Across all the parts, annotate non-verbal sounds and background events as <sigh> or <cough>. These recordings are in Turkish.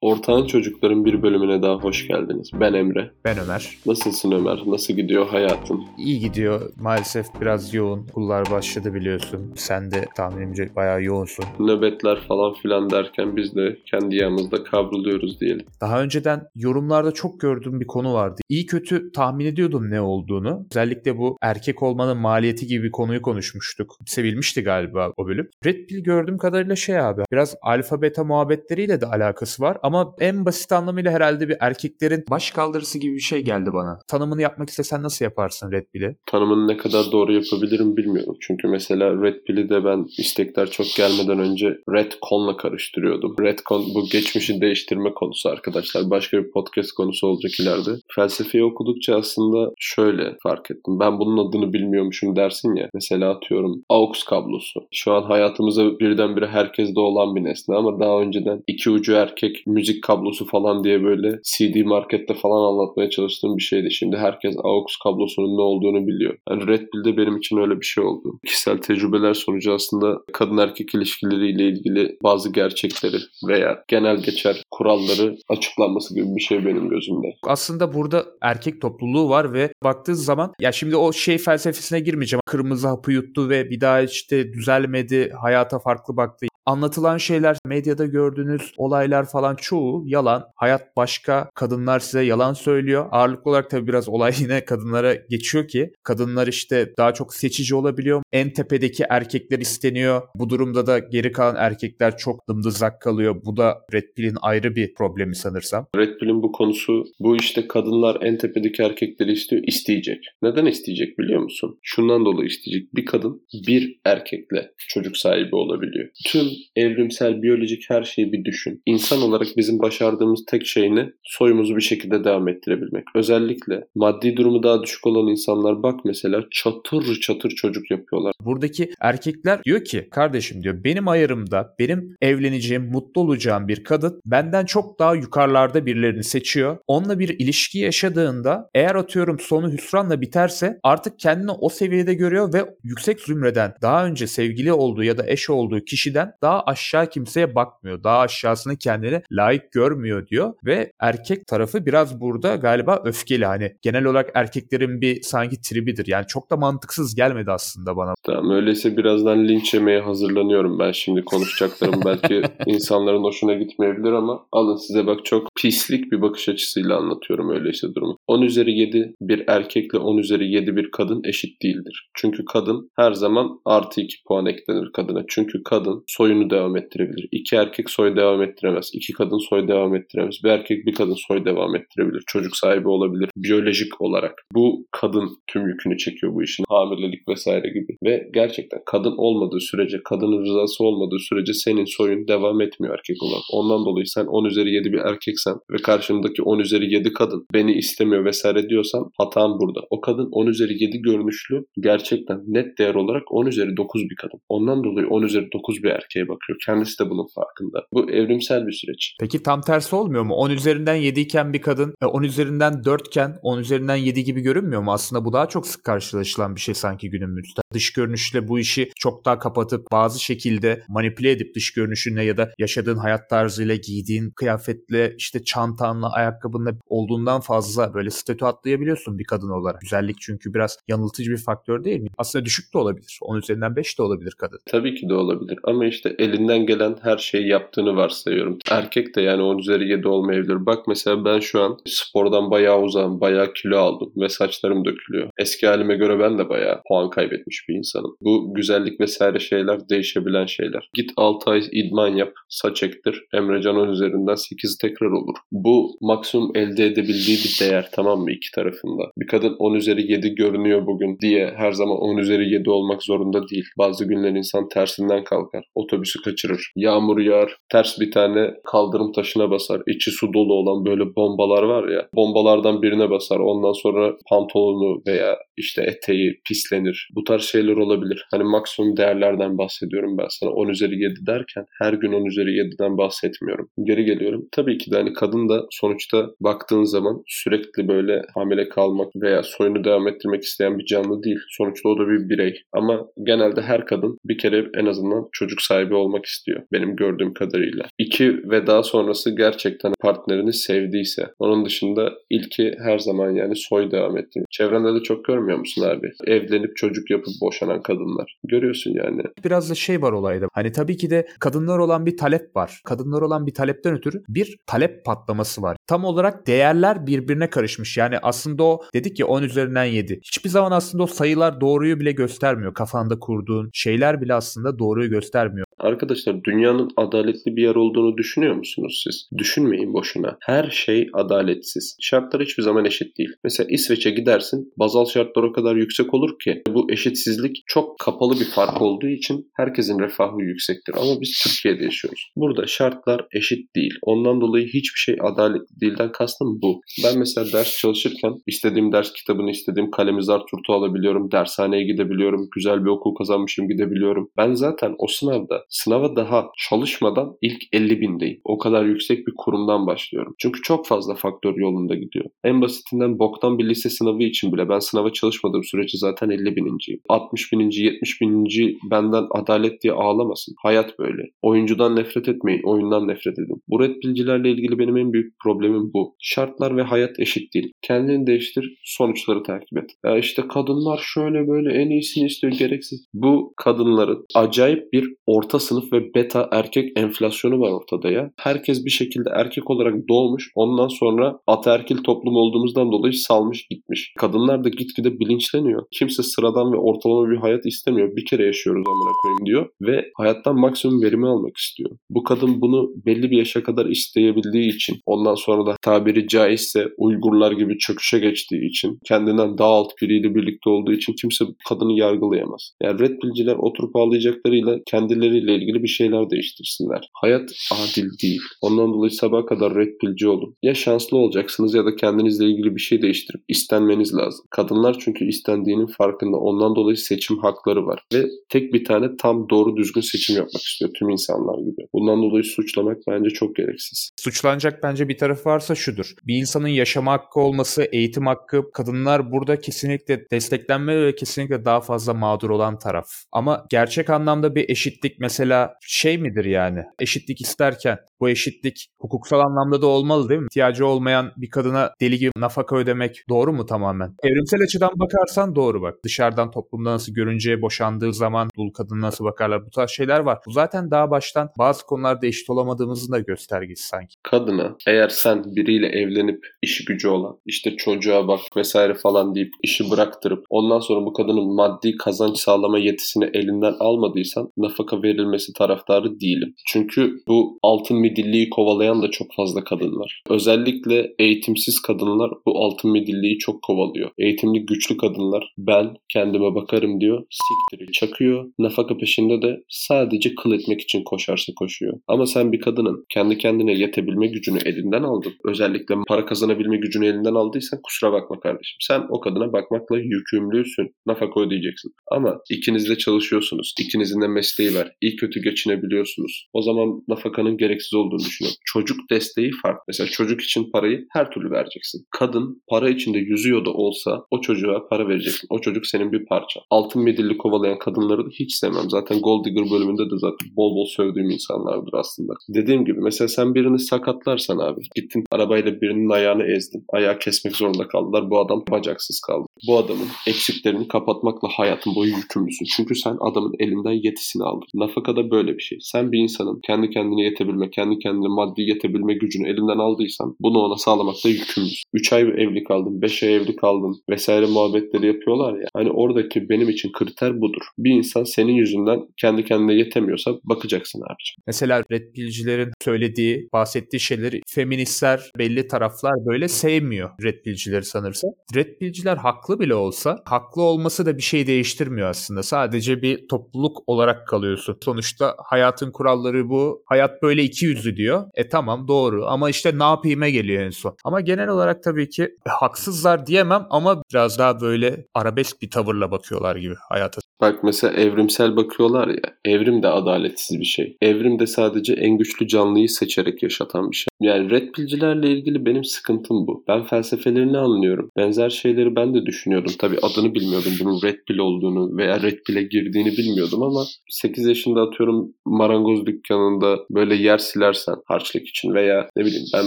Ortağın Çocukların bir bölümüne daha hoş geldiniz. Ben Emre. Ben Ömer. Nasılsın Ömer? Nasıl gidiyor hayatın? İyi gidiyor. Maalesef biraz yoğun. Okullar başladı biliyorsun. Sen de tahminimce bayağı yoğunsun. Nöbetler falan filan derken biz de kendi yanımızda kavruluyoruz diyelim. Daha önceden yorumlarda çok gördüğüm bir konu vardı. İyi kötü tahmin ediyordum ne olduğunu. Özellikle bu erkek olmanın maliyeti gibi bir konuyu konuşmuştuk. Sevilmişti galiba o bölüm. Red Pill gördüğüm kadarıyla şey abi biraz alfa beta muhabbetleriyle de alakası var ama en basit anlamıyla herhalde bir erkeklerin baş kaldırısı gibi bir şey geldi bana. Tanımını yapmak istesen nasıl yaparsın Red Pill'i? Tanımını ne kadar doğru yapabilirim bilmiyorum. Çünkü mesela Red Pill'i de ben istekler çok gelmeden önce Red Con'la karıştırıyordum. Red Con bu geçmişi değiştirme konusu arkadaşlar. Başka bir podcast konusu olacak ileride. Felsefeyi okudukça aslında şöyle fark ettim. Ben bunun adını bilmiyormuşum dersin ya. Mesela atıyorum AUX kablosu. Şu an hayatımıza birdenbire herkeste olan bir nesne ama daha önceden iki ucu erkek müzik kablosu falan diye böyle CD markette falan anlatmaya çalıştığım bir şeydi. Şimdi herkes AUX kablosunun ne olduğunu biliyor. Yani Red Pill'de benim için öyle bir şey oldu. Kişisel tecrübeler sonucu aslında kadın erkek ilişkileriyle ilgili bazı gerçekleri veya genel geçer kuralları açıklanması gibi bir şey benim gözümde. Aslında burada erkek topluluğu var ve baktığı zaman ya şimdi o şey felsefesine girmeyeceğim. Kırmızı hapı yuttu ve bir daha işte düzelmedi, hayata farklı baktı. Anlatılan şeyler, medyada gördüğünüz olaylar falan çoğu yalan. Hayat başka, kadınlar size yalan söylüyor. Ağırlıklı olarak tabii biraz olay <laughs> yine kadınlara geçiyor ki kadınlar işte daha çok seçici olabiliyor. En tepedeki erkekler isteniyor. Bu durumda da geri kalan erkekler çok dımdızlak kalıyor. Bu da Red Pill'in ayrı bir problemi sanırsam. Red Pill'in bu konusu bu işte kadınlar en tepedeki erkekleri istiyor, isteyecek. Neden isteyecek biliyor musun? Şundan dolayı isteyecek. Bir kadın bir erkekle çocuk sahibi olabiliyor. Tüm evrimsel, biyolojik her şeyi bir düşün. İnsan olarak bizim başardığımız tek şey ne? Soyumuzu bir şekilde devam ettirebilmek. Özellikle maddi durumu daha düşük olan insanlar bak mesela çatır çatır çocuk yapıyorlar. Buradaki erkekler diyor ki kardeşim diyor benim ayarımda benim evleneceğim, mutlu olacağım bir kadın benden çok daha yukarılarda birilerini seçiyor. Onunla bir ilişki yaşadığında eğer atıyorum sonu hüsranla biterse artık kendini o seviyede görüyor ve yüksek zümreden daha önce sevgili olduğu ya da eş olduğu kişiden daha aşağı kimseye bakmıyor. Daha aşağısını kendine layık görmüyor diyor ve erkek tarafı biraz burada galiba öfkeli hani genel olarak erkeklerin bir sanki tribidir. Yani çok da mantıksız gelmedi aslında bana. Tamam öyleyse birazdan linç yemeye hazırlanıyorum ben şimdi konuşacaklarım belki <laughs> insanların hoşuna gitmeyebilir ama alın size bak çok pislik bir bakış açısıyla anlatıyorum öyleyse durumu. 10 üzeri 7 bir erkekle 10 üzeri 7 bir kadın eşit değildir. Çünkü kadın her zaman artı 2 puan eklenir kadına. Çünkü kadın soyunu devam ettirebilir. İki erkek soy devam ettiremez. İki kadın soy devam ettiremez. Bir erkek bir kadın soy devam ettirebilir. Çocuk sahibi olabilir. Biyolojik olarak. Bu kadın tüm yükünü çekiyor bu işin. Hamilelik vesaire gibi. Ve gerçekten kadın olmadığı sürece, kadının rızası olmadığı sürece senin soyun devam etmiyor erkek olarak. Ondan dolayı sen 10 üzeri 7 bir erkeksen ve karşındaki 10 üzeri 7 kadın beni istemiyor vesaire diyorsan hatan burada. O kadın 10 üzeri 7 görünüşlü gerçekten net değer olarak 10 üzeri 9 bir kadın. Ondan dolayı 10 üzeri 9 bir erkeğe bakıyor. Kendisi de bunun farkında. Bu evrimsel bir süreç. Peki tam tersi olmuyor mu? 10 üzerinden 7 iken bir kadın 10 üzerinden 4 iken 10 üzerinden 7 gibi görünmüyor mu? Aslında bu daha çok sık karşılaşılan bir şey sanki günümüzde. Dış görünüşle bu işi çok daha kapatıp bazı şekilde manipüle edip dış görünüşünle ya da yaşadığın hayat tarzıyla giydiğin kıyafetle işte çantanla ayakkabınla olduğundan fazla böyle statü atlayabiliyorsun bir kadın olarak. Güzellik çünkü biraz yanıltıcı bir faktör değil mi? Aslında düşük de olabilir. 10 üzerinden 5 de olabilir kadın. Tabii ki de olabilir ama işte elinden gelen her şeyi yaptığını varsayıyorum. Erkek de yani 10 üzeri 7 olmayabilir. Bak mesela ben şu an spordan bayağı uzağım, bayağı kilo aldım ve saçlarım dökülüyor. Eski halime göre ben de bayağı puan kaybetmiş bir insanım. Bu güzellik vesaire şeyler değişebilen şeyler. Git 6 ay idman yap, saç ektir. Emrecan 10 üzerinden 8 tekrar olur. Bu maksimum elde edebildiği bir değer tamam mı iki tarafında. Bir kadın 10 üzeri 7 görünüyor bugün diye her zaman 10 üzeri 7 olmak zorunda değil. Bazı günler insan tersinden kalkar. Otobüsü kaçırır. Yağmur yağar. Ters bir tane kaldırım taşına basar. İçi su dolu olan böyle bombalar var ya. Bombalardan birine basar. Ondan sonra pantolonu veya işte eteği pislenir. Bu tarz şeyler olabilir. Hani maksimum değerlerden bahsediyorum ben sana. 10 üzeri 7 derken her gün 10 üzeri 7'den bahsetmiyorum. Geri geliyorum. Tabii ki de hani kadın da sonuçta baktığın zaman sürekli böyle hamile kalmak veya soyunu devam ettirmek isteyen bir canlı değil. Sonuçta o da bir birey. Ama genelde her kadın bir kere en azından çocuk sahibi olmak istiyor benim gördüğüm kadarıyla. İki ve daha sonrası gerçekten partnerini sevdiyse. Onun dışında ilki her zaman yani soy devam etti. Çevrende de çok görmüyor musun abi? Evlenip çocuk yapıp boşanan kadınlar. Görüyorsun yani. Biraz da şey var olayda. Hani tabii ki de kadınlar olan bir talep var. Kadınlar olan bir talepten ötürü bir talep patlaması var. Tam olarak değerler birbirine karışmış. Yani aslında o dedik ya 10 üzerinden 7. Hiçbir zaman aslında o sayılar doğruyu bile göstermiyor. Kafanda kurduğun şeyler bile aslında doğruyu göstermiyor. Arkadaşlar dünyanın adaletli bir yer olduğunu düşünüyor musunuz siz? Düşünmeyin boşuna. Her şey adaletsiz. Şartlar hiçbir zaman eşit değil. Mesela İsveç'e gidersin bazal şartlar o kadar yüksek olur ki bu eşitsizlik çok kapalı bir fark olduğu için herkesin refahı yüksektir. Ama biz Türkiye'de yaşıyoruz. Burada şartlar eşit değil. Ondan dolayı hiçbir şey adaletli değilden kastım bu. Ben mesela ders çalışırken istediğim ders kitabını istediğim kalemi zar turtu alabiliyorum. Dershaneye gidebiliyorum. Güzel bir okul kazanmışım gidebiliyorum. Ben zaten o sınavda sınava daha çalışmadan ilk 50 bindeyim. O kadar yüksek bir kurumdan başlıyorum. Çünkü çok fazla faktör yolunda gidiyor. En basitinden boktan bir lise sınavı için bile ben sınava çalışmadığım sürece zaten 50 bininciyim. 60 bininci, 70 bininci benden adalet diye ağlamasın. Hayat böyle. Oyuncudan nefret etmeyin, oyundan nefret edin. Bu red bilgilerle ilgili benim en büyük problemim bu. Şartlar ve hayat eşit değil. Kendini değiştir, sonuçları takip et. Ya işte kadınlar şöyle böyle en iyisini istiyor gereksiz. Bu kadınların acayip bir orta sınıf ve beta erkek enflasyonu var ortada ya. Herkes bir şekilde erkek olarak doğmuş. Ondan sonra ataerkil toplum olduğumuzdan dolayı salmış gitmiş. Kadınlar da gitgide bilinçleniyor. Kimse sıradan ve ortalama bir hayat istemiyor. Bir kere yaşıyoruz amına koyayım diyor ve hayattan maksimum verimi almak istiyor. Bu kadın bunu belli bir yaşa kadar isteyebildiği için ondan sonra da tabiri caizse Uygurlar gibi çöküşe geçtiği için kendinden daha alt biriyle birlikte olduğu için kimse kadını yargılayamaz. Yani red pillciler oturup ağlayacaklarıyla kendileriyle ilgili bir şeyler değiştirsinler. Hayat adil değil. Ondan dolayı sabah kadar red pillci olun. Ya şanslı olacaksınız ya da kendinizle ilgili bir şey değiştirip istenmeniz lazım. Kadınlar çünkü istendiğinin farkında. Ondan dolayı seçim hakları var. Ve tek bir tane tam doğru düzgün seçim yapmak istiyor tüm insanlar gibi. Bundan dolayı suçlamak bence çok gereksiz. Suçlanacak bence bir tarafı varsa şudur. Bir insanın yaşama hakkı olması, eğitim hakkı, kadınlar burada kesinlikle desteklenme ve kesinlikle daha fazla mağdur olan taraf. Ama gerçek anlamda bir eşitlik mesela şey midir yani? Eşitlik isterken bu eşitlik hukuksal anlamda da olmalı değil mi? İhtiyacı olmayan bir kadına deli gibi nafaka ödemek doğru mu tamamen? Evrimsel açıdan bakarsan doğru bak. Dışarıdan toplumda nasıl görünce boşandığı zaman dul kadın nasıl bakarlar bu tarz şeyler var. Bu zaten daha baştan bazı konularda eşit olamadığımızın da göstergesi sanki. Kadına eğer sen biriyle evlenip işi gücü olan işte çocuğa bak vesaire falan deyip işi bıraktırıp ondan sonra bu kadının maddi kazanç sağlama yetisini elinden almadıysan nafaka verilmesi taraftarı değilim. Çünkü bu altın midilliyi kovalayan da çok fazla kadın var. Özellikle eğitimsiz kadınlar bu altın midilliyi çok kovalıyor. Eğitimli güçlü kadınlar ben kendime bakarım diyor. Siktiri çakıyor. Nafaka peşinde de sadece kıl etmek için koşarsa koşuyor. Ama sen bir kadının kendi kendine yetebilme gücünü elinden aldın. Özellikle para kazanabilme gücünü elinden aldıysan kusura bakma kardeşim. Sen o kadına bakmakla yükümlüsün. Nafaka ödeyeceksin. Ama ikiniz de çalışıyorsunuz. İkinizin de mesleği var. İyi kötü geçinebiliyorsunuz. O zaman nafakanın gereksiz olduğunu düşünüyorum. Çocuk desteği farklı. Mesela çocuk için parayı her türlü vereceksin. Kadın para içinde yüzüyor da olsa o çocuğa para vereceksin. O çocuk senin bir parça. Altın medilli kovalayan kadınları da hiç sevmem. Zaten Gold Digger bölümünde de zaten bol bol sövdüğüm insanlardır aslında. Dediğim gibi mesela sen birini sakatlarsan abi gittin arabayla birinin ayağını ezdin. Ayağı kesmek zorunda kaldılar. Bu adam bacaksız kaldı. Bu adamın eksiklerini kapatmakla hayatın boyu yükümlüsün. Çünkü sen adamın elinden yetisini aldın. Nafaka da böyle bir şey. Sen bir insanın kendi kendine yetebilme, kendi kendine maddi yetebilme gücünü elinden aldıysan bunu ona sağlamakta yükümlüsün. 3 ay evli kaldın, 5 ay evli kaldın vesaire muhabbetleri yapıyorlar ya. Hani oradaki benim için kriter budur. Bir insan senin yüzünden kendi kendine yetemiyorsa bakacaksın abiciğim. Mesela red söylediği, bahsettiği şeyleri feministler, belli taraflar böyle sevmiyor red sanırsa. Red haklı bile olsa, haklı olması da bir şey değiştirmiyor aslında. Sadece bir topluluk olarak kalıyorsun. Sonuçta hayatın kuralları bu. Hayat böyle iki yüzü diyor. E tamam doğru ama işte ne yapayım'a geliyor en son. Ama genel olarak tabii ki e, haksızlar diyemem ama biraz daha böyle arabesk bir tavırla bakıyorlar gibi hayata. Bak mesela evrimsel bakıyorlar ya. Evrim de adaletsiz bir şey. Evrim de sadece en güçlü canlıyı seçerek yaşatan bir şey. Yani red pillcilerle ilgili benim sıkıntım bu. Ben felsefelerini anlıyorum. Benzer şeyleri ben de düşünüyordum. Tabii adını bilmiyordum bunun red pill olduğunu veya red pill'e girdiğini bilmiyordum ama 8 yaşında atıyorum marangoz dükkanında böyle yer silersen harçlık için veya ne bileyim ben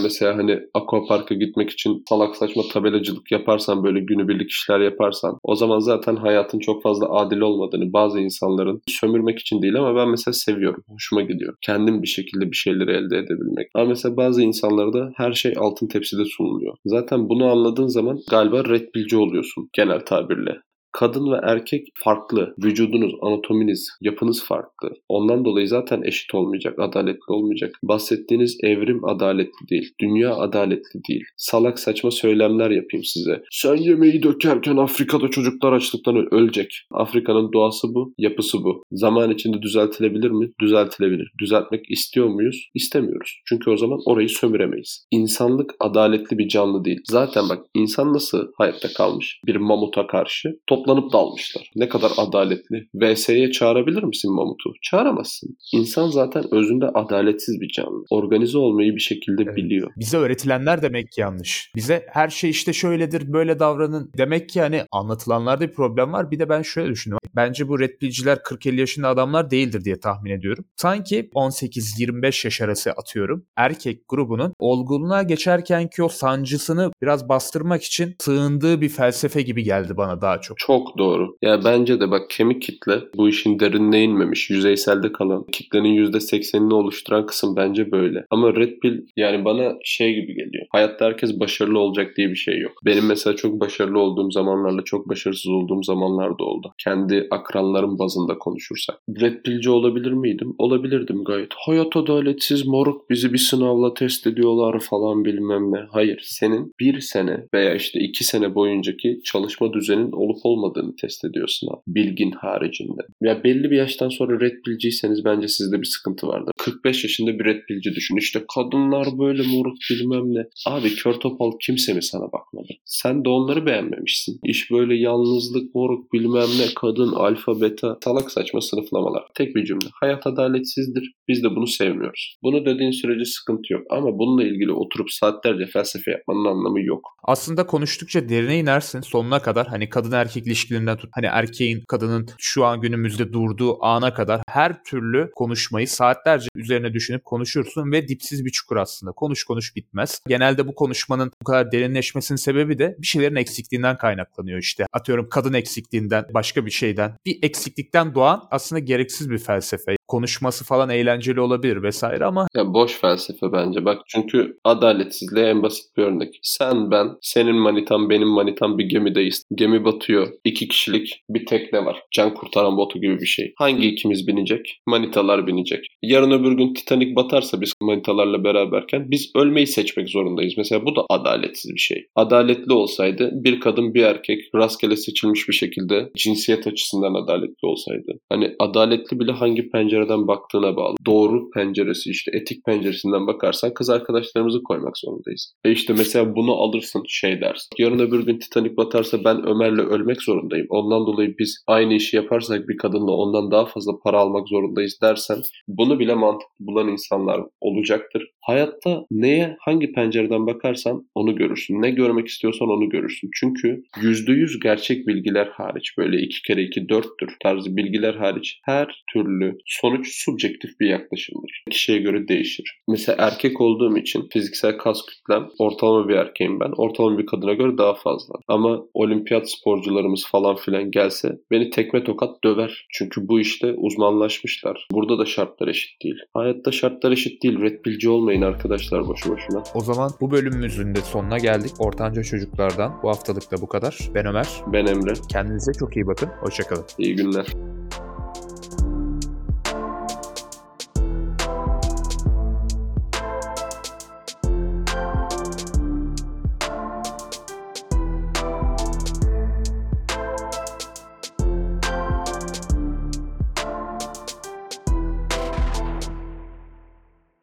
mesela hani aquaparka gitmek için salak saçma tabelacılık yaparsan böyle günübirlik işler yaparsan o zaman zaten hayatın çok fazla adil olmadığını bazı insanların sömürmek için değil ama ben mesela seviyorum. Hoşuma gidiyor. Kendim bir şekilde bir şeyleri elde edebilmek. Ama mesela bazı insanlarda her şey altın tepside sunuluyor. Zaten bunu anladığın zaman galiba red oluyorsun genel tabirle. Kadın ve erkek farklı. Vücudunuz, anatominiz, yapınız farklı. Ondan dolayı zaten eşit olmayacak, adaletli olmayacak. Bahsettiğiniz evrim adaletli değil. Dünya adaletli değil. Salak saçma söylemler yapayım size. Sen yemeği dökerken Afrika'da çocuklar açlıktan ölecek. Afrika'nın doğası bu, yapısı bu. Zaman içinde düzeltilebilir mi? Düzeltilebilir. Düzeltmek istiyor muyuz? İstemiyoruz. Çünkü o zaman orayı sömüremeyiz. İnsanlık adaletli bir canlı değil. Zaten bak insan nasıl hayatta kalmış? Bir mamuta karşı toplanıp dalmışlar. Ne kadar adaletli. VS'ye çağırabilir misin mamutu? Çağıramazsın. İnsan zaten özünde adaletsiz bir canlı. Organize olmayı bir şekilde Evet. biliyor. Bize öğretilenler demek ki yanlış. Bize her şey işte şöyledir böyle davranın. Demek ki hani anlatılanlarda bir problem var. Bir de ben şöyle düşünüyorum. Bence bu red pillciler 40-50 yaşında adamlar değildir diye tahmin ediyorum. Sanki 18-25 yaş arası atıyorum. Erkek grubunun olgunluğa geçerkenki o sancısını biraz bastırmak için sığındığı bir felsefe gibi geldi bana daha çok. Çok doğru. Ya bence de bak kemik kitle bu işin derinine inmemiş, yüzeyselde kalan kitlenin %80'ini oluşturan kısım bence böyle. Ama Red Pill yani bana şey gibi geliyor. Hayatta herkes başarılı olacak diye bir şey yok. Benim mesela çok başarılı olduğum zamanlarla çok başarısız olduğum zamanlar da oldu. Kendi akranlarım bazında konuşursak. Red Pill'ci olabilir miydim? Olabilirdim gayet. Hayat adaletsiz moruk bizi bir sınavla test ediyorlar falan bilmem ne. Hayır senin bir sene veya işte iki sene boyuncaki çalışma düzenin olup olmadığını test ediyorsun abi. Bilgin haricinde. Ya belli bir yaştan sonra red pillciyseniz bence sizde bir sıkıntı vardır. 45 yaşında bir red pillci düşün. İşte kadınlar böyle moruk bilmem ne. Abi kör topal kimse mi sana bakmadı? Sen de onları beğenmemişsin. İş böyle yalnızlık moruk bilmem ne kadın alfa beta salak saçma sınıflamalar. Tek bir cümle. Hayat adaletsizdir. Biz de bunu sevmiyoruz. Bunu dediğin sürece sıkıntı yok. Ama bununla ilgili oturup saatlerce felsefe yapmanın anlamı yok. Aslında konuştukça derine inersin sonuna kadar hani kadın erkek ilişkilerinden tut hani erkeğin kadının şu an günümüzde durduğu ana kadar her türlü konuşmayı saatlerce üzerine düşünüp konuşursun ve dipsiz bir çukur aslında. Konuş konuş bitmez. Genelde bu konuşmanın bu kadar derinleşmesinin sebebi de bir şeylerin eksikliğinden kaynaklanıyor işte. Atıyorum kadın eksikliğinden, başka bir şeyden. Bir eksiklikten doğan aslında gereksiz bir felsefe. Konuşması falan eğlenceli olabilir vesaire ama Ya boş felsefe bence. Bak çünkü adaletsizliğe en basit bir örnek. Sen ben, senin manitan benim manitam bir gemideyiz. Gemi batıyor. İki kişilik bir tekne var. Can kurtaran botu gibi bir şey. Hangi ikimiz binecek? Manitalar binecek. Yarın öbür gün Titanic batarsa biz manitalarla beraberken biz ölmeyi seçmek zorundayız. Mesela bu da adaletsiz bir şey. Adaletli olsaydı bir kadın bir erkek rastgele seçilmiş bir şekilde cinsiyet açısından adaletli olsaydı. Hani adaletli bile hangi pencereden baktığına bağlı. Doğru penceresi işte etik penceresinden bakarsan kız arkadaşlarımızı koymak zorundayız. E işte mesela bunu alırsın şey dersin. Yarın öbür gün Titanic batarsa ben Ömer'le ölmek zorundayım. Ondan dolayı biz aynı işi yaparsak bir kadınla ondan daha fazla para almak zorundayız dersen bunu bile mantıklı bulan insanlar olacaktır. Hayatta neye hangi pencereden bakarsan onu görürsün. Ne görmek istiyorsan onu görürsün. Çünkü %100 gerçek bilgiler hariç böyle iki kere iki dörttür tarzı bilgiler hariç her türlü sonuç subjektif bir yaklaşımdır. Kişiye göre değişir. Mesela erkek olduğum için fiziksel kas kütlem ortalama bir erkeğim ben. Ortalama bir kadına göre daha fazla. Ama olimpiyat sporcularımız falan filan gelse beni tekme tokat döver. Çünkü bu işte uzmanlaşmışlar. Burada da şartlar eşit değil. Hayatta şartlar eşit değil. Red Pill'ci olmayın arkadaşlar boşu boşuna. o zaman bu bölümümüzün de sonuna geldik. Ortanca çocuklardan bu haftalık da bu kadar. Ben Ömer. Ben Emre. Kendinize çok iyi bakın. Hoşçakalın. İyi günler.